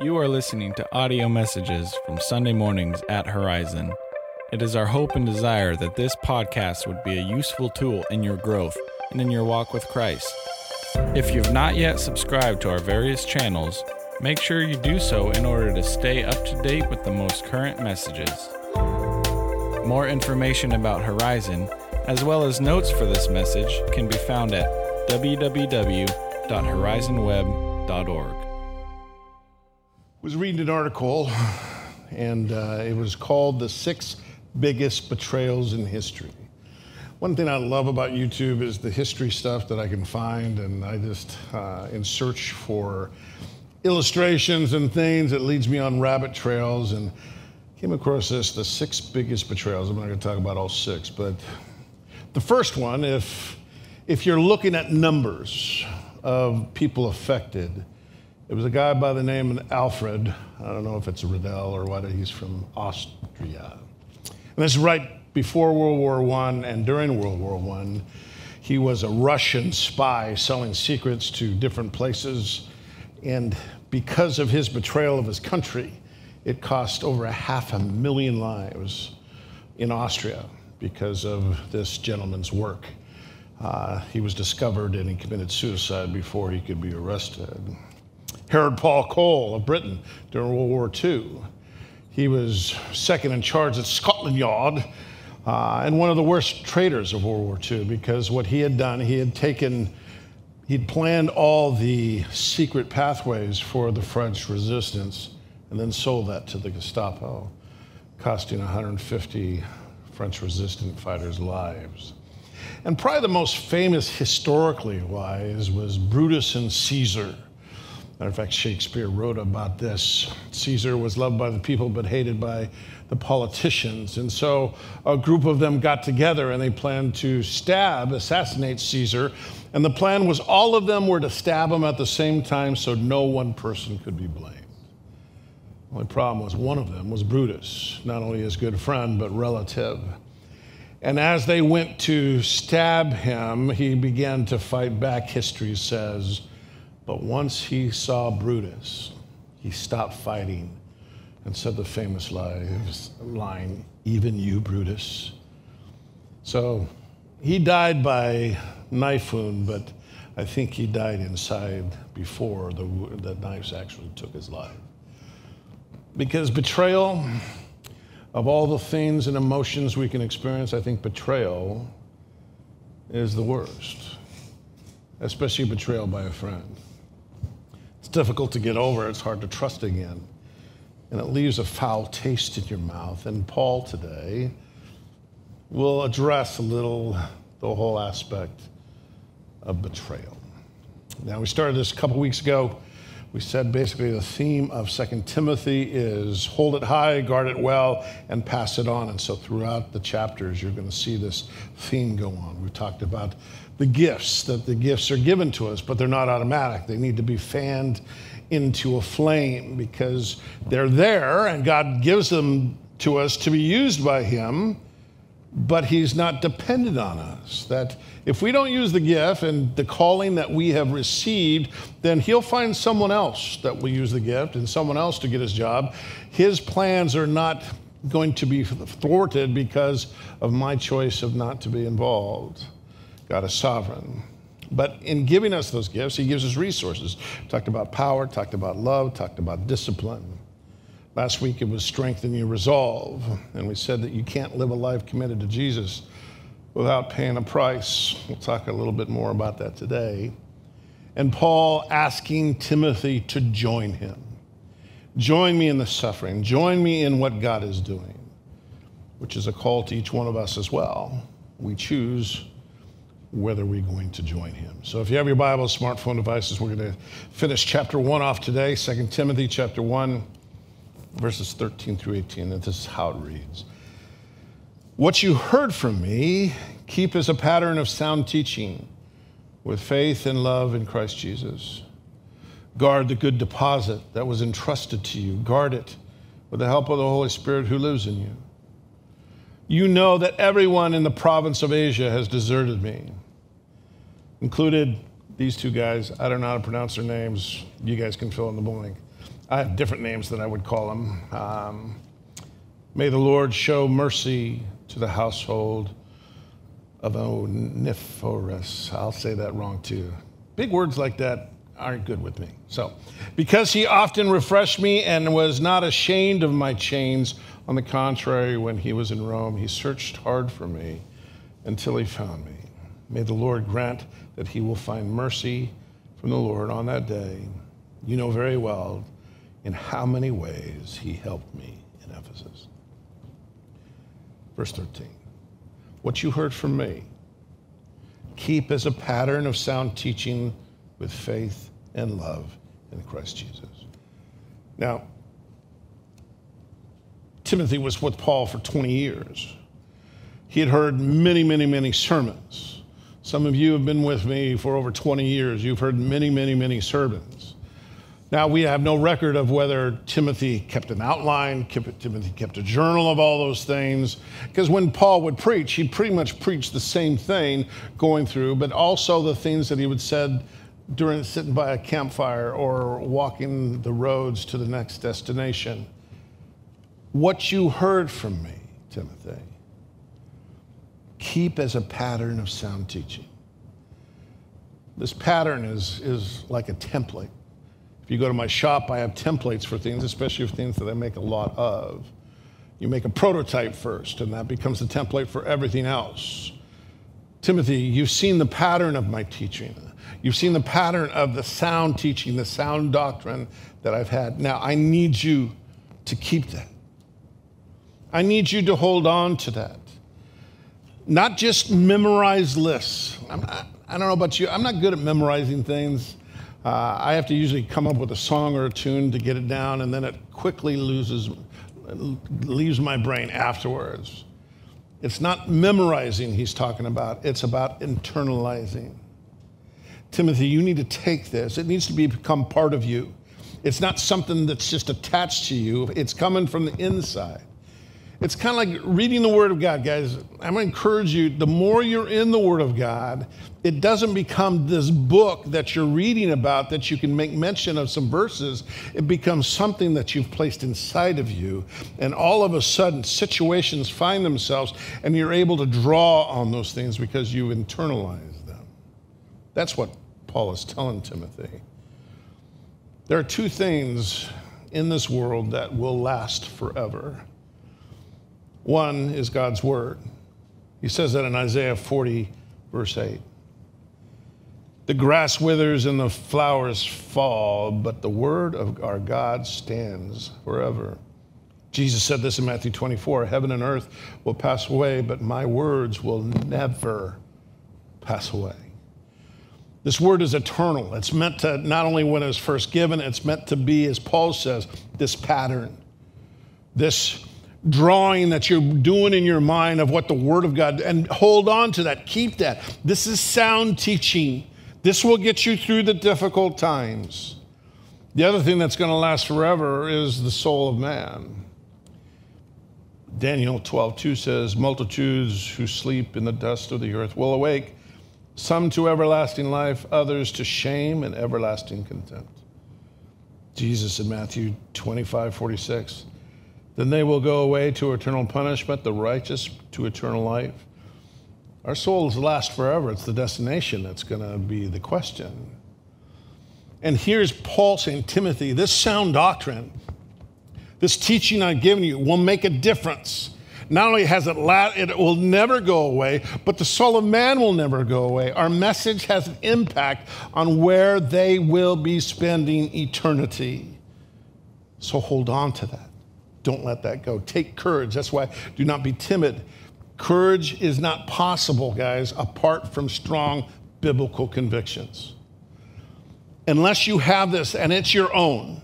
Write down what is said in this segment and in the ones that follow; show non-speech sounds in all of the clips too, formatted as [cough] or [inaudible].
You are listening to audio messages from Sunday mornings at Horizon. It is our hope and desire that this podcast would be a useful tool in your growth and in your walk with Christ. If you've not yet subscribed to our various channels, make sure you do so in order to stay up to date with the most current messages. More information about Horizon, as well as notes for this message, can be found at www.horizonweb.org. was reading an article, and uh, it was called The Six Biggest Betrayals in History. One thing I love about YouTube is the history stuff that I can find, and I just, uh, in search for illustrations and things, it leads me on rabbit trails, and came across this the six biggest betrayals. I'm not going to talk about all six, but the first one, if, if you're looking at numbers of people affected, it was a guy by the name of Alfred. I don't know if it's Riddell or what. He's from Austria. And this is right before World War I and during World War I. He was a Russian spy selling secrets to different places. And because of his betrayal of his country, it cost over a half a million lives in Austria because of this gentleman's work. Uh, he was discovered and he committed suicide before he could be arrested. Harold Paul Cole of Britain during World War II. He was second in charge at Scotland Yard uh, and one of the worst traitors of World War II because what he had done, he had taken, he'd planned all the secret pathways for the French resistance and then sold that to the Gestapo, costing 150 French resistant fighters' lives. And probably the most famous historically wise was Brutus and Caesar. Matter of fact, Shakespeare wrote about this. Caesar was loved by the people but hated by the politicians. And so a group of them got together and they planned to stab, assassinate Caesar. And the plan was all of them were to stab him at the same time so no one person could be blamed. The only problem was one of them was Brutus, not only his good friend, but relative. And as they went to stab him, he began to fight back, history says. But once he saw Brutus, he stopped fighting and said the famous line, Even you, Brutus. So he died by knife wound, but I think he died inside before the, the knives actually took his life. Because betrayal, of all the things and emotions we can experience, I think betrayal is the worst, especially betrayal by a friend. Difficult to get over, it's hard to trust again, and it leaves a foul taste in your mouth. And Paul today will address a little the whole aspect of betrayal. Now, we started this a couple weeks ago we said basically the theme of Second Timothy is hold it high, guard it well, and pass it on. And so throughout the chapters, you're going to see this theme go on. We've talked about the gifts, that the gifts are given to us, but they're not automatic. They need to be fanned into a flame because they're there and God gives them to us to be used by Him but he's not dependent on us. That if we don't use the gift and the calling that we have received, then he'll find someone else that will use the gift and someone else to get his job. His plans are not going to be thwarted because of my choice of not to be involved. God is sovereign. But in giving us those gifts, he gives us resources. Talked about power, talked about love, talked about discipline. Last week it was strengthen your resolve. And we said that you can't live a life committed to Jesus without paying a price. We'll talk a little bit more about that today. And Paul asking Timothy to join him. Join me in the suffering. Join me in what God is doing, which is a call to each one of us as well. We choose whether we're going to join him. So if you have your Bible, smartphone devices, we're going to finish chapter 1 off today, 2 Timothy chapter 1 verses 13 through 18, and this is how it reads. What you heard from me, keep as a pattern of sound teaching with faith and love in Christ Jesus. Guard the good deposit that was entrusted to you. Guard it with the help of the Holy Spirit who lives in you. You know that everyone in the province of Asia has deserted me, included these two guys. I don't know how to pronounce their names. You guys can fill in the blank. I have different names than I would call them. Um, may the Lord show mercy to the household of Onesiphorus. I'll say that wrong too. Big words like that aren't good with me. So, because he often refreshed me and was not ashamed of my chains, on the contrary, when he was in Rome, he searched hard for me until he found me. May the Lord grant that he will find mercy from the Lord on that day. You know very well in how many ways he helped me in Ephesus. Verse 13. What you heard from me, keep as a pattern of sound teaching with faith and love in Christ Jesus. Now, Timothy was with Paul for 20 years. He had heard many, many, many sermons. Some of you have been with me for over 20 years. You've heard many, many, many sermons. Now, we have no record of whether Timothy kept an outline, Timothy kept a journal of all those things, because when Paul would preach, he pretty much preached the same thing going through, but also the things that he would said during sitting by a campfire or walking the roads to the next destination. What you heard from me, Timothy, keep as a pattern of sound teaching. This pattern is, is like a template. If you go to my shop, I have templates for things, especially for things that I make a lot of. You make a prototype first, and that becomes the template for everything else. Timothy, you've seen the pattern of my teaching. You've seen the pattern of the sound teaching, the sound doctrine that I've had. Now, I need you to keep that. I need you to hold on to that. Not just memorize lists. Not, i don't know about you, I'm not good at memorizing things. Uh, I have to usually come up with a song or a tune to get it down, and then it quickly loses, leaves my brain afterwards. It's not memorizing he's talking about, it's about internalizing. Timothy, you need to take this. It needs to be, become part of you. It's not something that's just attached to you, it's coming from the inside. It's kind of like reading the Word of God, guys. I'm going to encourage you the more you're in the Word of God, it doesn't become this book that you're reading about that you can make mention of some verses. It becomes something that you've placed inside of you. And all of a sudden, situations find themselves, and you're able to draw on those things because you've internalized them. That's what Paul is telling Timothy. There are two things in this world that will last forever one is God's word. He says that in Isaiah 40, verse 8. The grass withers and the flowers fall, but the word of our God stands forever. Jesus said this in Matthew 24 Heaven and earth will pass away, but my words will never pass away. This word is eternal. It's meant to, not only when it was first given, it's meant to be, as Paul says, this pattern, this drawing that you're doing in your mind of what the Word of God, and hold on to that. Keep that. This is sound teaching. This will get you through the difficult times. The other thing that's going to last forever is the soul of man. Daniel 12, 2 says, Multitudes who sleep in the dust of the earth will awake, some to everlasting life, others to shame and everlasting contempt. Jesus in Matthew 25, 46 then they will go away to eternal punishment, the righteous to eternal life. Our souls last forever. It's the destination that's going to be the question. And here's Paul saying, Timothy, this sound doctrine, this teaching I've given you will make a difference. Not only has it, la- it will never go away, but the soul of man will never go away. Our message has an impact on where they will be spending eternity. So hold on to that. Don't let that go. Take courage. That's why do not be timid. Courage is not possible, guys, apart from strong biblical convictions. Unless you have this and it's your own.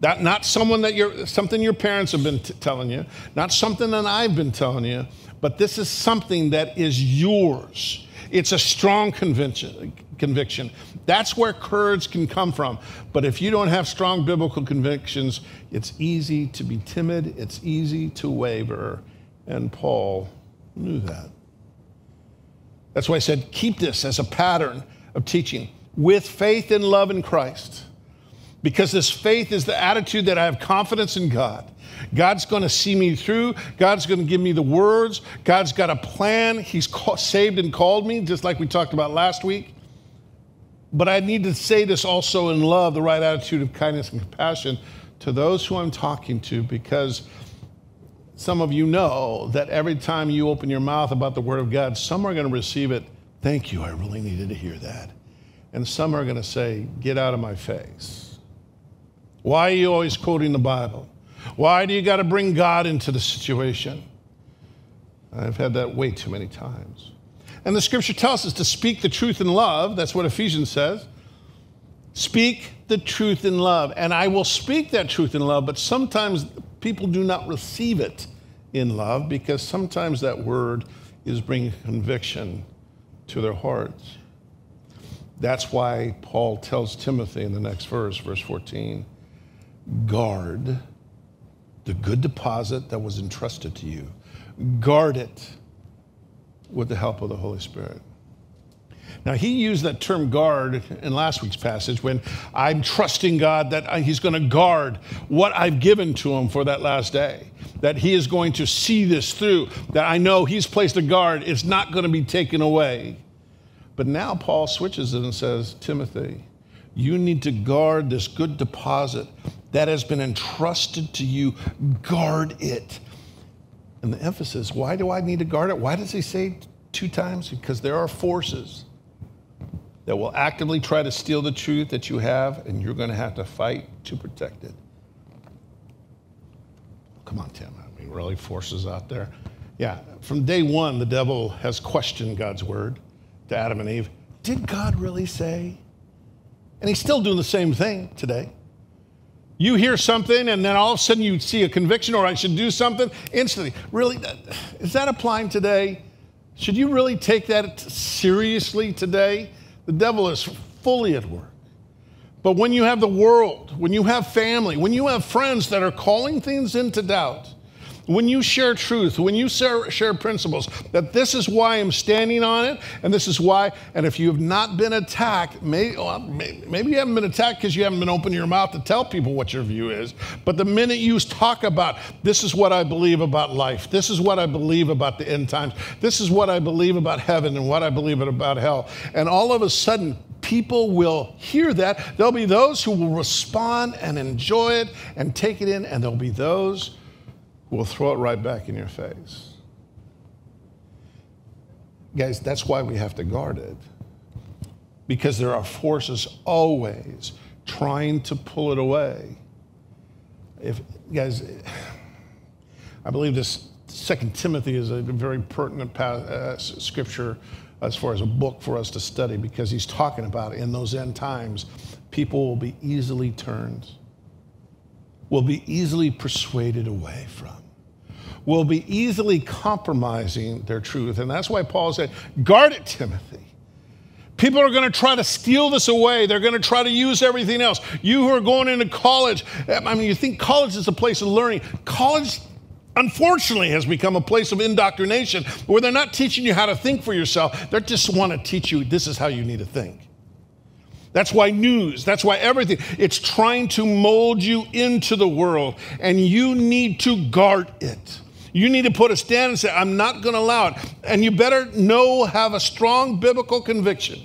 That not someone that you're something your parents have been t- telling you, not something that I've been telling you, but this is something that is yours. It's a strong conviction conviction. That's where courage can come from. But if you don't have strong biblical convictions, it's easy to be timid, it's easy to waver. And Paul knew that. That's why I said, keep this as a pattern of teaching with faith and love in Christ. Because this faith is the attitude that I have confidence in God. God's going to see me through. God's going to give me the words. God's got a plan. He's saved and called me, just like we talked about last week. But I need to say this also in love, the right attitude of kindness and compassion to those who I'm talking to, because some of you know that every time you open your mouth about the Word of God, some are going to receive it. Thank you, I really needed to hear that. And some are going to say, Get out of my face. Why are you always quoting the Bible? Why do you got to bring God into the situation? I've had that way too many times. And the scripture tells us to speak the truth in love. That's what Ephesians says. Speak the truth in love. And I will speak that truth in love, but sometimes people do not receive it in love because sometimes that word is bringing conviction to their hearts. That's why Paul tells Timothy in the next verse, verse 14, guard the good deposit that was entrusted to you. Guard it with the help of the Holy Spirit. Now, he used that term guard in last week's passage when I'm trusting God that he's going to guard what I've given to him for that last day, that he is going to see this through, that I know he's placed a guard, it's not going to be taken away. But now Paul switches it and says, Timothy, you need to guard this good deposit that has been entrusted to you. Guard it. And the emphasis, why do I need to guard it? Why does he say two times? Because there are forces that will actively try to steal the truth that you have, and you're going to have to fight to protect it. Come on, Tim. I mean, really, forces out there? Yeah, from day one, the devil has questioned God's word to Adam and Eve. Did God really say? And he's still doing the same thing today. You hear something, and then all of a sudden you see a conviction, or I should do something instantly. Really, is that applying today? Should you really take that seriously today? The devil is fully at work. But when you have the world, when you have family, when you have friends that are calling things into doubt, when you share truth, when you share, principles, that this is why I'm standing on it, and this is why, and if you have not been attacked, may, well, maybe you haven't been attacked because you haven't been opening your mouth to tell people what your view is, but the minute you talk about, this is what I believe about life, this is what I believe about the end times, this is what I believe about heaven and what I believe about hell, and all of a sudden, people will hear that. There'll be those who will respond and enjoy it and take it in, and there'll be those will throw it right back in your face. Guys, that's why we have to guard it. Because there are forces always trying to pull it away. If guys, I believe this Second Timothy is a very pertinent uh, scripture as far as a book for us to study because he's talking about in those end times, people will be easily turned, will be easily persuaded away from will be easily compromising their truth. And that's why Paul said, guard it, Timothy. People are going to try to steal this away. They're going to try to use everything else. You who are going into college, I mean, you think college is a place of learning. College, unfortunately, has become a place of indoctrination where they're not teaching you how to think for yourself. They just want to teach you this is how you need to think. That's why news, that's why everything, it's trying to mold you into the world, and you need to guard it. You need to put a stand and say, I'm not going to allow it. And you better know, have a strong biblical conviction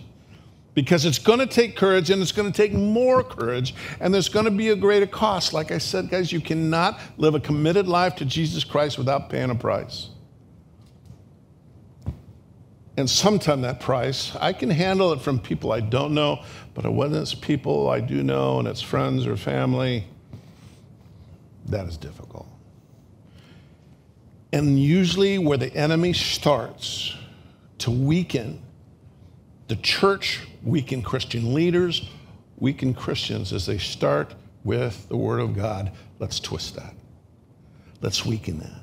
because it's going to take courage and it's going to take more courage and there's going to be a greater cost. Like I said, guys, you cannot live a committed life to Jesus Christ without paying a price. And sometimes that price, I can handle it from people I don't know, but when it's people I do know and it's friends or family, that is difficult. And usually, where the enemy starts to weaken the church, weaken Christian leaders, weaken Christians, as they start with the Word of God. Let's twist that. Let's weaken that.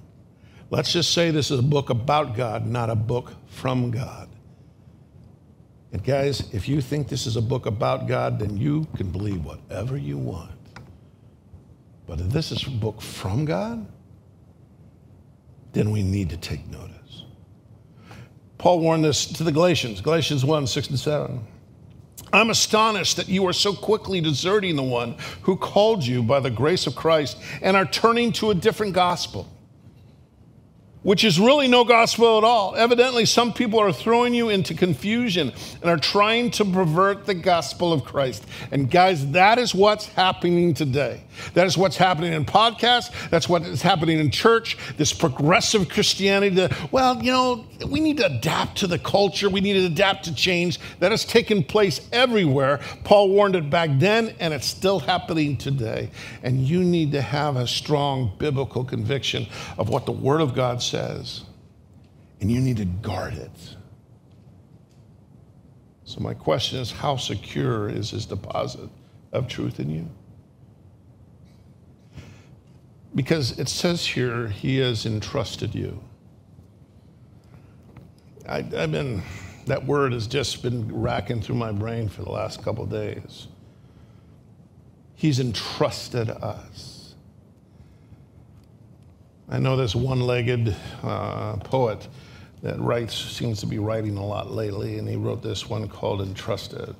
Let's just say this is a book about God, not a book from God. And guys, if you think this is a book about God, then you can believe whatever you want. But if this is a book from God, then we need to take notice. Paul warned this to the Galatians, Galatians 1 6 and 7. I'm astonished that you are so quickly deserting the one who called you by the grace of Christ and are turning to a different gospel which is really no gospel at all. Evidently, some people are throwing you into confusion and are trying to pervert the gospel of Christ. And guys, that is what's happening today. That is what's happening in podcasts. That's what is happening in church. This progressive Christianity that, well, you know, we need to adapt to the culture. We need to adapt to change. That has taken place everywhere. Paul warned it back then, and it's still happening today. And you need to have a strong biblical conviction of what the Word of God says says, and you need to guard it. So, my question is how secure is his deposit of truth in you? Because it says here, he has entrusted you. I, have been, that word has just been racking through my brain for the last couple days. He's entrusted us. I know this one legged uh, poet that writes, seems to be writing a lot lately, and he wrote this one called Entrusted.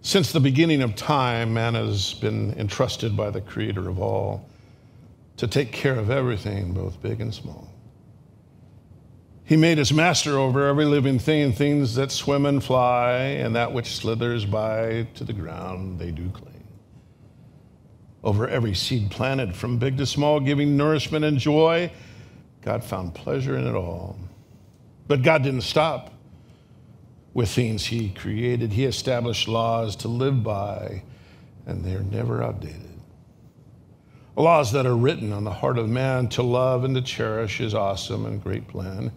Since the beginning of time, man has been entrusted by the Creator of all to take care of everything, both big and small. He made us master over every living thing, things that swim and fly, and that which slithers by to the ground, they do over every seed planted, from big to small, giving nourishment and joy. God found pleasure in it all. But God didn't stop with things He created, He established laws to live by, and they're never outdated. Laws that are written on the heart of man to love and to cherish His awesome and great plan.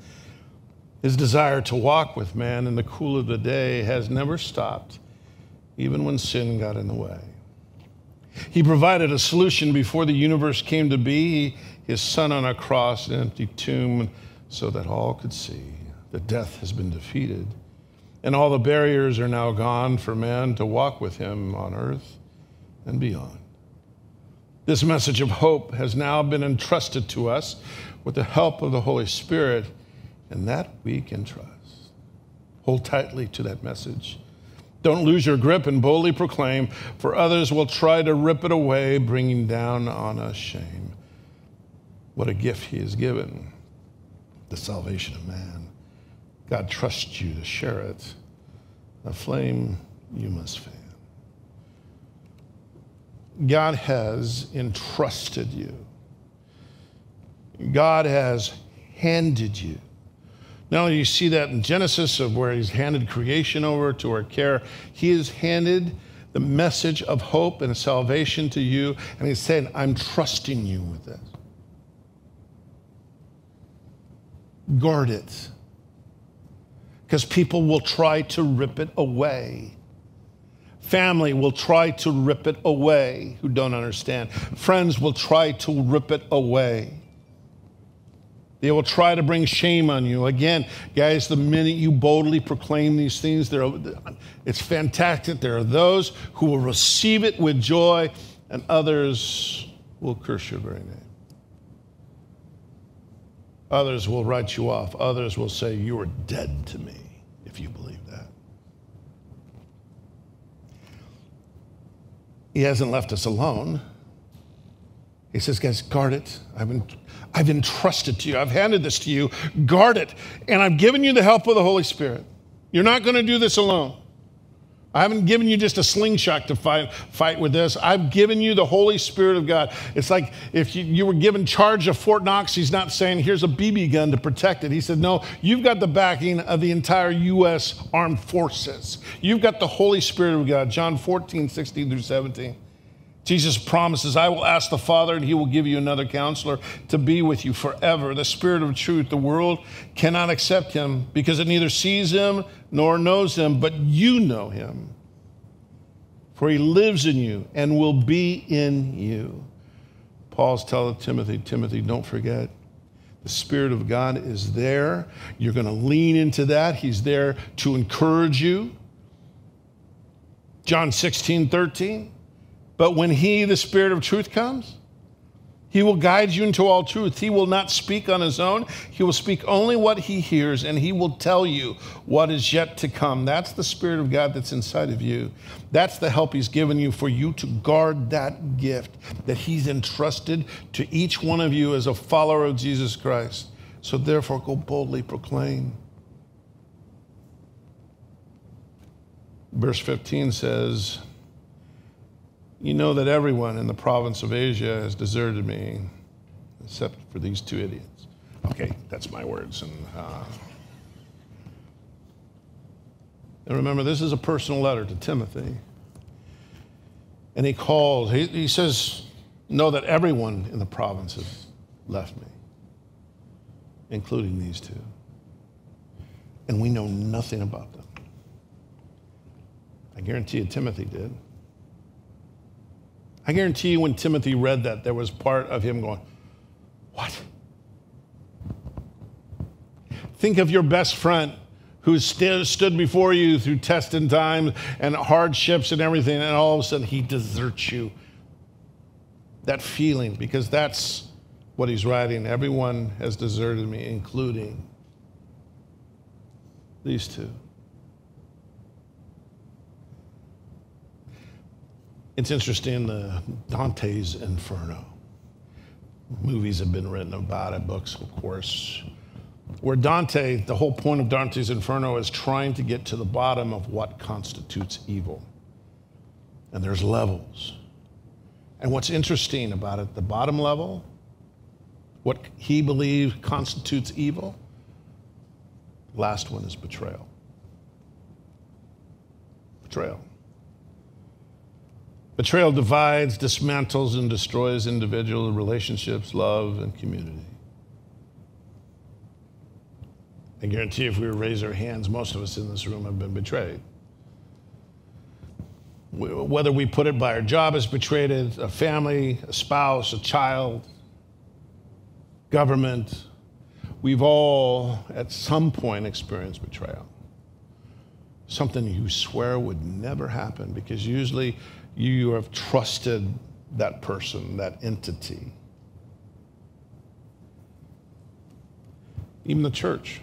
His desire to walk with man in the cool of the day has never stopped, even when sin got in the way. He provided a solution before the universe came to be his son on a cross, an empty tomb, so that all could see that death has been defeated. And all the barriers are now gone for man to walk with him on earth and beyond. This message of hope has now been entrusted to us with the help of the Holy Spirit, and that we can trust. Hold tightly to that message don't lose your grip and boldly proclaim, for others will try to rip it away, bringing down on us shame. What a gift he has given the salvation of man. God trusts you to share it. A flame you must fan. God has entrusted you. God has handed you do you see that in Genesis of where he's handed creation over to our care, he has handed the message of hope and salvation to you, and he's saying, I'm trusting you with this. Guard it. Because people will try to rip it away. Family will try to rip it away who don't understand. Friends will try to rip it away. They will try to bring shame on you. Again, guys, the minute you boldly proclaim these things, there, it's fantastic. There are those who will receive it with joy, and others will curse your very name. Others will write you off. Others will say, You are dead to me if you believe that. He hasn't left us alone. He says, Guys, guard it. I've been I've entrusted to you. I've handed this to you. Guard it. And I've given you the help of the Holy Spirit. You're not going to do this alone. I haven't given you just a slingshot to fight, fight with this. I've given you the Holy Spirit of God. It's like if you, you were given charge of Fort Knox, he's not saying, here's a BB gun to protect it. He said, no, you've got the backing of the entire U.S. Armed Forces. You've got the Holy Spirit of God. John 14, 16 through 17. Jesus promises, I will ask the Father, and he will give you another counselor to be with you forever. The Spirit of truth. The world cannot accept him because it neither sees him nor knows him, but you know him. For he lives in you and will be in you. Paul's telling Timothy, Timothy, don't forget, the Spirit of God is there. You're going to lean into that. He's there to encourage you. John 16, 13. But when He, the Spirit of truth, comes, He will guide you into all truth. He will not speak on his own. He will speak only what he hears, and he will tell you what is yet to come. That's the Spirit of God that's inside of you. That's the help he's given you for you to guard that gift that he's entrusted to each one of you as a follower of Jesus Christ. So therefore, go boldly proclaim. Verse 15 says, you know that everyone in the province of Asia has deserted me, except for these two idiots. Okay, that's my words. And, uh, and remember, this is a personal letter to Timothy. And he calls, he, he says, Know that everyone in the province has left me, including these two. And we know nothing about them. I guarantee you, Timothy did. I guarantee you, when Timothy read that, there was part of him going, What? Think of your best friend who st- stood before you through testing times and hardships and everything, and all of a sudden he deserts you. That feeling, because that's what he's writing. Everyone has deserted me, including these two. It's interesting, uh, Dante's Inferno. Movies have been written about it, books, of course. Where Dante, the whole point of Dante's Inferno is trying to get to the bottom of what constitutes evil. And there's levels. And what's interesting about it, the bottom level, what he believes constitutes evil, last one is betrayal. Betrayal. Betrayal divides, dismantles, and destroys individual relationships, love, and community. I guarantee if we raise our hands, most of us in this room have been betrayed. Whether we put it by our job as betrayed, a family, a spouse, a child, government, we've all at some point experienced betrayal. Something you swear would never happen because usually you have trusted that person, that entity. Even the church.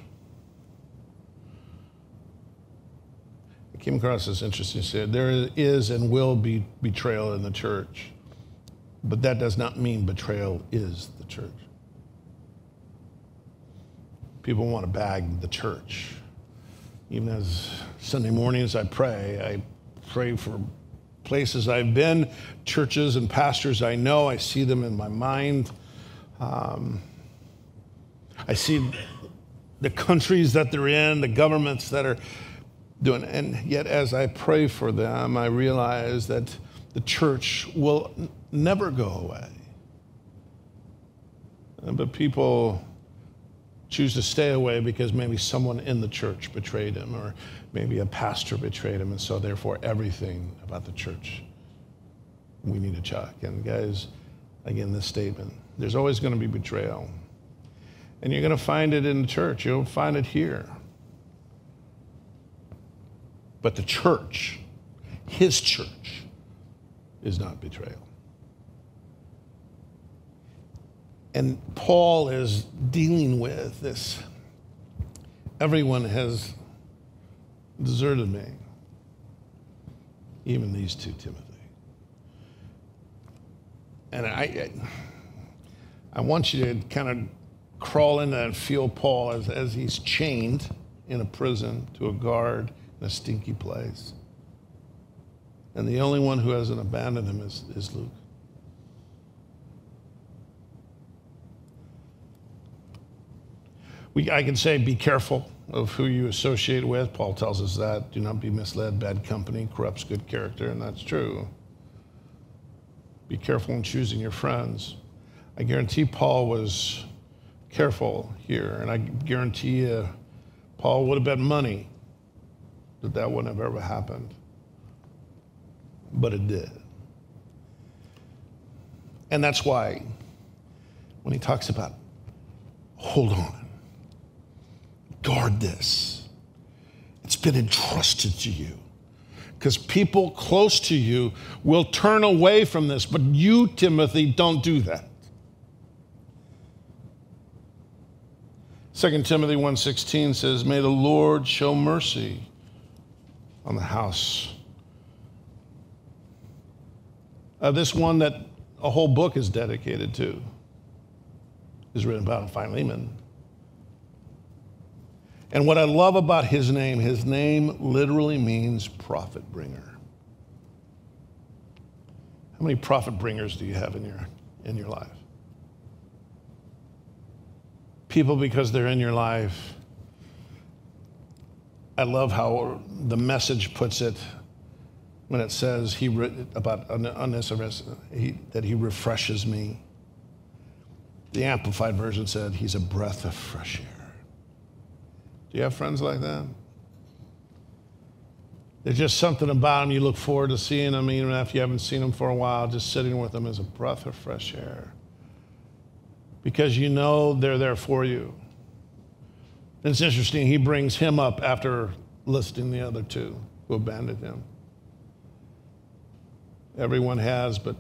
I came across this interesting said there is and will be betrayal in the church, but that does not mean betrayal is the church. People want to bag the church. Even as Sunday mornings I pray, I pray for places I've been, churches and pastors I know, I see them in my mind. Um, I see the countries that they're in, the governments that are doing. And yet, as I pray for them, I realize that the church will n- never go away. But people choose to stay away because maybe someone in the church betrayed him or maybe a pastor betrayed him and so therefore everything about the church we need to check. And guys again this statement there's always going to be betrayal and you're going to find it in the church. You'll find it here. But the church his church is not betrayal And Paul is dealing with this. Everyone has deserted me, even these two, Timothy. And I, I, want you to kind of crawl in and feel Paul as, as he's chained in a prison to a guard in a stinky place. And the only one who hasn't abandoned him is, is Luke. We, I can say be careful of who you associate with. Paul tells us that. Do not be misled. Bad company corrupts good character, and that's true. Be careful in choosing your friends. I guarantee Paul was careful here, and I guarantee you Paul would have bet money that that wouldn't have ever happened. But it did. And that's why when he talks about hold on, Guard this. It's been entrusted to you because people close to you will turn away from this. But you, Timothy, don't do that. 2 Timothy 1:16 says, "May the Lord show mercy on the house." Uh, this one that a whole book is dedicated to is written about in Philemon. And what I love about his name, his name literally means profit bringer. How many profit bringers do you have in your, in your life? People, because they're in your life. I love how the message puts it when it says he wrote about Onesimus, he, that he refreshes me. The Amplified Version said he's a breath of fresh air. Do you have friends like that? There's just something about them you look forward to seeing them, even if you haven't seen them for a while. Just sitting with them is a breath of fresh air because you know they're there for you. And it's interesting, he brings him up after listing the other two who abandoned him. Everyone has, but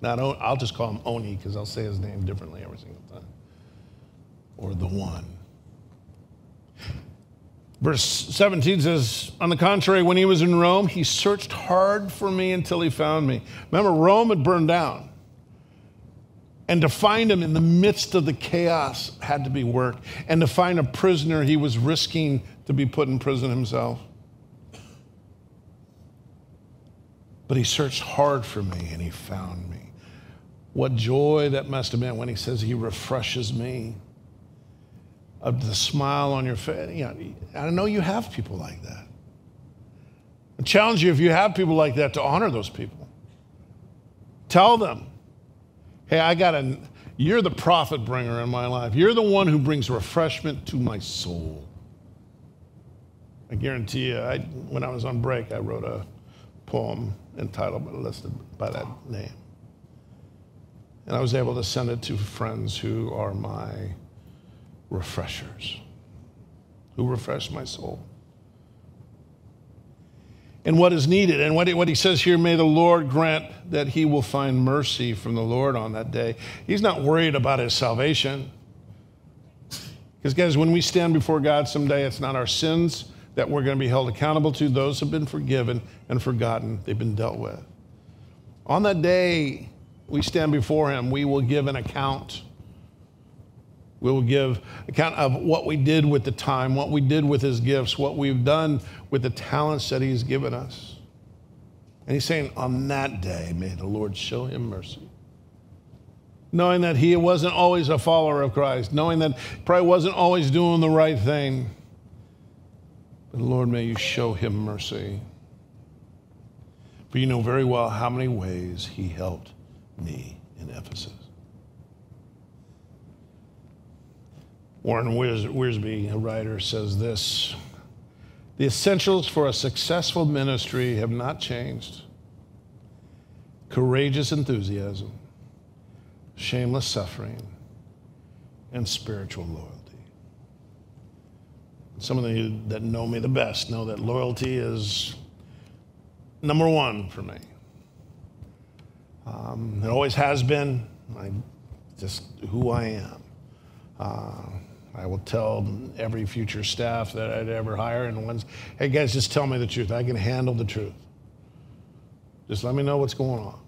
not I'll just call him Oni because I'll say his name differently every single time. Or the one. Verse 17 says, On the contrary, when he was in Rome, he searched hard for me until he found me. Remember, Rome had burned down. And to find him in the midst of the chaos had to be work. And to find a prisoner, he was risking to be put in prison himself. But he searched hard for me and he found me. What joy that must have been when he says he refreshes me of the smile on your face. You know, I know you have people like that. I challenge you if you have people like that to honor those people. Tell them, hey, I got a, you're the profit bringer in my life. You're the one who brings refreshment to my soul. I guarantee you, I, when I was on break, I wrote a poem entitled, listed by that name. And I was able to send it to friends who are my refreshers who refresh my soul. And what is needed, and what he, what he says here, may the Lord grant that he will find mercy from the Lord on that day. He's not worried about his salvation. Because, guys, when we stand before God someday, it's not our sins that we're going to be held accountable to. Those have been forgiven and forgotten, they've been dealt with. On that day, we stand before him, we will give an account we will give account of what we did with the time, what we did with his gifts, what we've done with the talents that he's given us. And he's saying, on that day, may the Lord show him mercy. Knowing that he wasn't always a follower of Christ, knowing that probably wasn't always doing the right thing. But Lord, may you show him mercy. For you know very well how many ways he helped me in Ephesus. Warren Wiersbe, a writer, says this The essentials for a successful ministry have not changed courageous enthusiasm, shameless suffering, and spiritual loyalty. Some of you that know me the best know that loyalty is number one for me. Um, it always has been. I, just who I am. Uh, I will tell every future staff that I'd ever hire and ones, hey guys, just tell me the truth. I can handle the truth. Just let me know what's going on.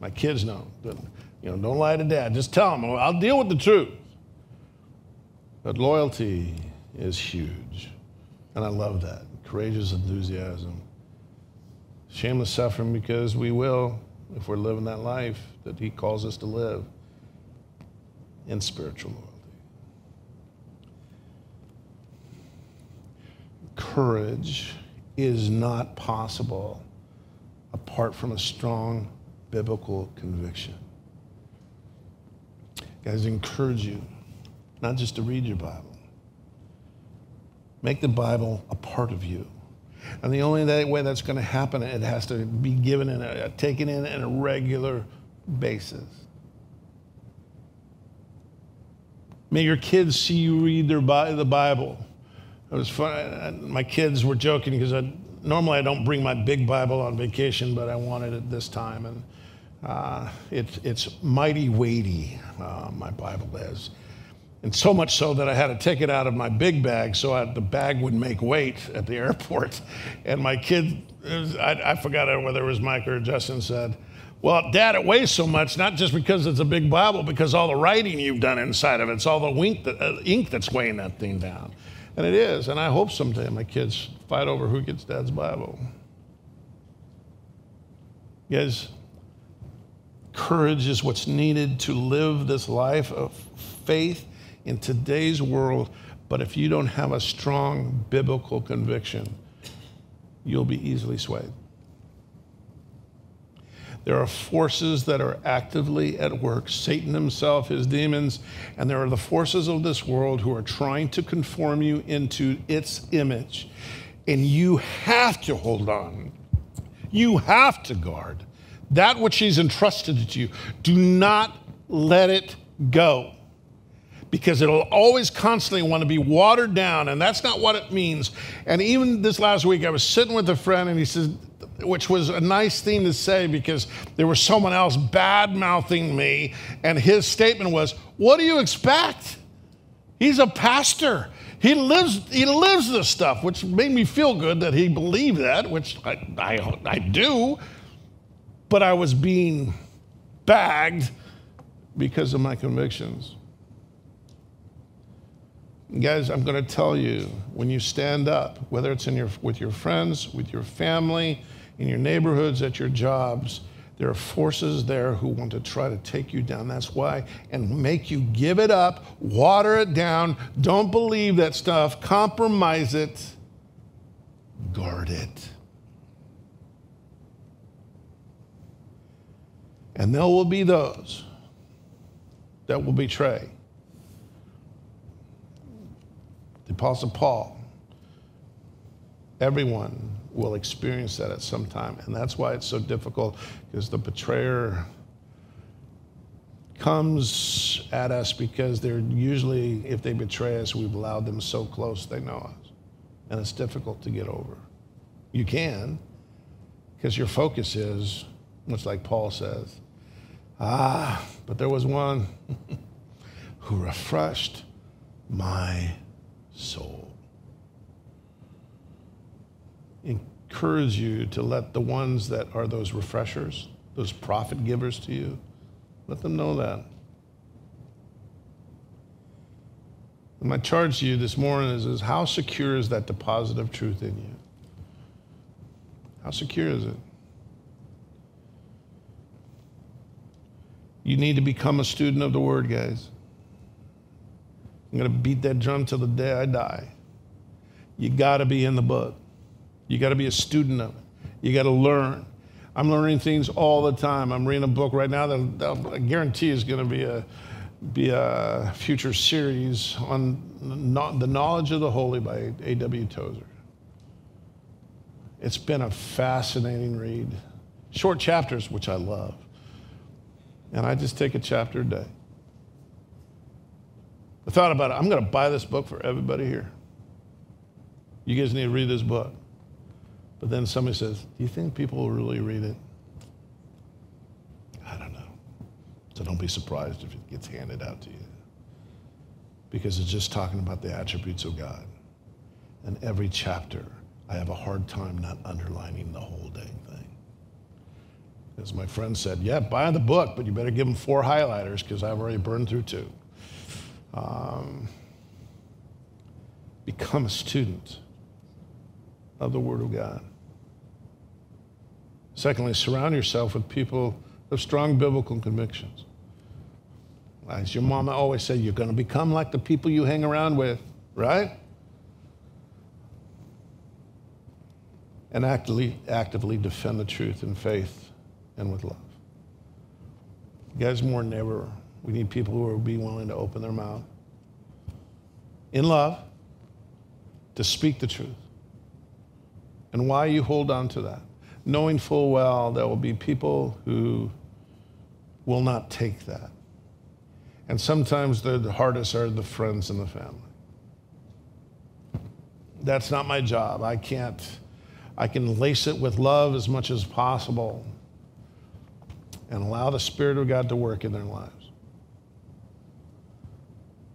My kids know. You know, don't lie to dad. Just tell them. I'll deal with the truth. But loyalty is huge. And I love that. Courageous enthusiasm. Shameless suffering because we will, if we're living that life that he calls us to live in spiritual loyalty. Courage is not possible apart from a strong biblical conviction. Guys, I encourage you not just to read your Bible, make the Bible a part of you. And the only way that's going to happen, it has to be given in a, taken in on a regular basis. May your kids see you read their, the Bible. It was fun. My kids were joking because normally I don't bring my big Bible on vacation, but I wanted it this time. And uh, it, it's mighty weighty, uh, my Bible is. And so much so that I had to take it out of my big bag so I, the bag would make weight at the [laughs] airport. And my kid, was, I, I forgot whether it was Mike or Justin, said, Well, Dad, it weighs so much, not just because it's a big Bible, because all the writing you've done inside of it. It's all the that, uh, ink that's weighing that thing down. And it is. And I hope someday my kids fight over who gets Dad's Bible. Guys, courage is what's needed to live this life of faith in today's world, but if you don't have a strong biblical conviction, you'll be easily swayed. There are forces that are actively at work Satan himself, his demons, and there are the forces of this world who are trying to conform you into its image. And you have to hold on, you have to guard that which he's entrusted to you. Do not let it go because it'll always constantly want to be watered down, and that's not what it means. And even this last week, I was sitting with a friend, and he said, which was a nice thing to say because there was someone else bad mouthing me, and his statement was, What do you expect? He's a pastor. He lives, he lives this stuff, which made me feel good that he believed that, which I, I, I do. But I was being bagged because of my convictions. Guys, I'm going to tell you when you stand up, whether it's in your, with your friends, with your family, in your neighborhoods, at your jobs, there are forces there who want to try to take you down. That's why, and make you give it up, water it down, don't believe that stuff, compromise it, guard it. And there will be those that will betray. The Apostle Paul, everyone will experience that at some time. And that's why it's so difficult, because the betrayer comes at us because they're usually, if they betray us, we've allowed them so close they know us. And it's difficult to get over. You can, because your focus is, much like Paul says, ah, but there was one [laughs] who refreshed my soul. Encourage you to let the ones that are those refreshers, those profit givers to you, let them know that. And my charge to you this morning is, is how secure is that deposit of truth in you? How secure is it? You need to become a student of the Word, guys. I'm going to beat that drum till the day I die. You got to be in the book. You got to be a student of it. You got to learn. I'm learning things all the time. I'm reading a book right now that, that I guarantee is going to be a be a future series on the knowledge of the holy by A.W. Tozer. It's been a fascinating read. Short chapters, which I love. And I just take a chapter a day. I thought about it. I'm going to buy this book for everybody here. You guys need to read this book. But then somebody says, Do you think people will really read it? I don't know. So don't be surprised if it gets handed out to you. Because it's just talking about the attributes of God. And every chapter, I have a hard time not underlining the whole dang thing. As my friend said, Yeah, buy the book, but you better give them four highlighters because I've already burned through two. Um, become a student of the Word of God. Secondly, surround yourself with people of strong biblical convictions. As your mama always said, you're going to become like the people you hang around with, right? And actively, actively defend the truth in faith and with love. guys, more than ever, we need people who will be willing to open their mouth in love to speak the truth. And why you hold on to that, knowing full well there will be people who will not take that. And sometimes the hardest are the friends and the family. That's not my job. I can't, I can lace it with love as much as possible and allow the Spirit of God to work in their lives.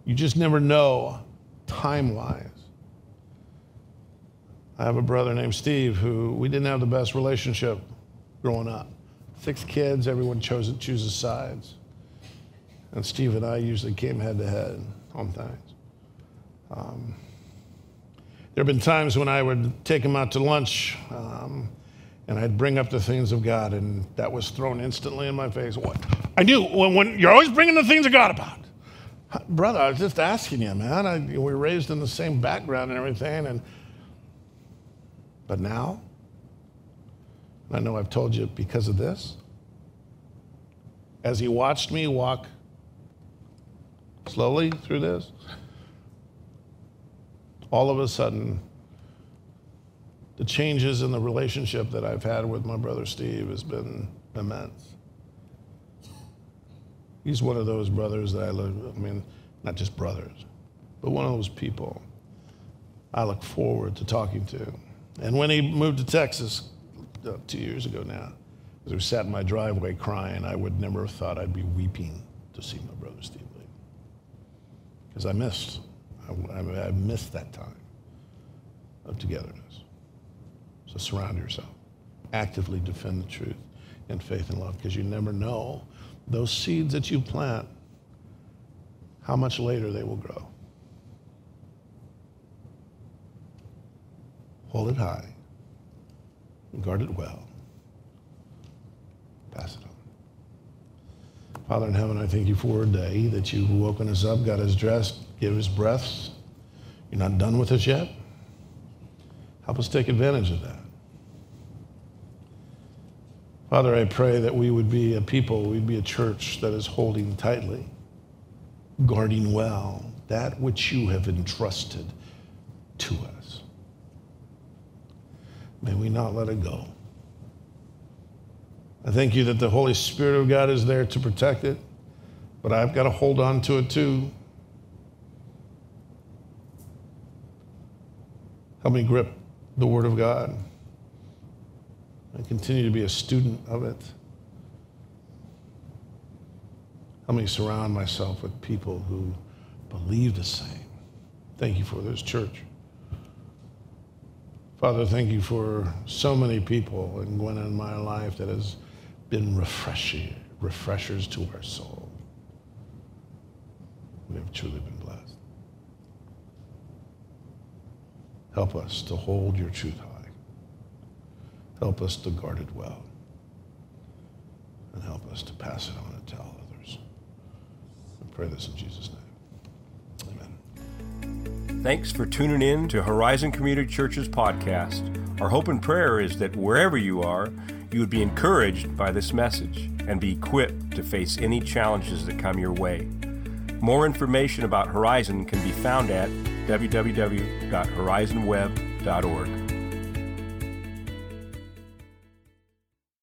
You just never know time wise. I have a brother named Steve who we didn't have the best relationship growing up. Six kids, everyone chose, chooses sides. And Steve and I usually came head to head on things. Um, there have been times when I would take him out to lunch um, and I'd bring up the things of God, and that was thrown instantly in my face. What? I knew when, when you're always bringing the things of God about. Brother, I was just asking you, man. I, we were raised in the same background and everything, and but now, I know I've told you because of this, as he watched me walk slowly through this, all of a sudden, the changes in the relationship that I've had with my brother Steve has been immense. He's one of those brothers that I look, I mean, not just brothers, but one of those people I look forward to talking to. And when he moved to Texas uh, two years ago now, as we sat in my driveway crying, I would never have thought I'd be weeping to see my brother Steve leave. Because I missed, I, I, I missed that time of togetherness. So surround yourself. Actively defend the truth in faith and love because you never know those seeds that you plant, how much later they will grow. Hold it high, guard it well, pass it on. Father in heaven, I thank you for a day that you've woken us up, got us dressed, gave us breaths. You're not done with us yet. Help us take advantage of that. Father, I pray that we would be a people, we'd be a church that is holding tightly, guarding well that which you have entrusted to us. May we not let it go. I thank you that the Holy Spirit of God is there to protect it, but I've got to hold on to it too. Help me grip the Word of God and continue to be a student of it. Help me surround myself with people who believe the same. Thank you for this church. Father, thank you for so many people and Gwen in my life that has been refreshing, refreshers to our soul. We have truly been blessed. Help us to hold your truth high. Help us to guard it well. And help us to pass it on and tell others. I pray this in Jesus' name. Thanks for tuning in to Horizon Community Church's podcast. Our hope and prayer is that wherever you are, you would be encouraged by this message and be equipped to face any challenges that come your way. More information about Horizon can be found at www.horizonweb.org.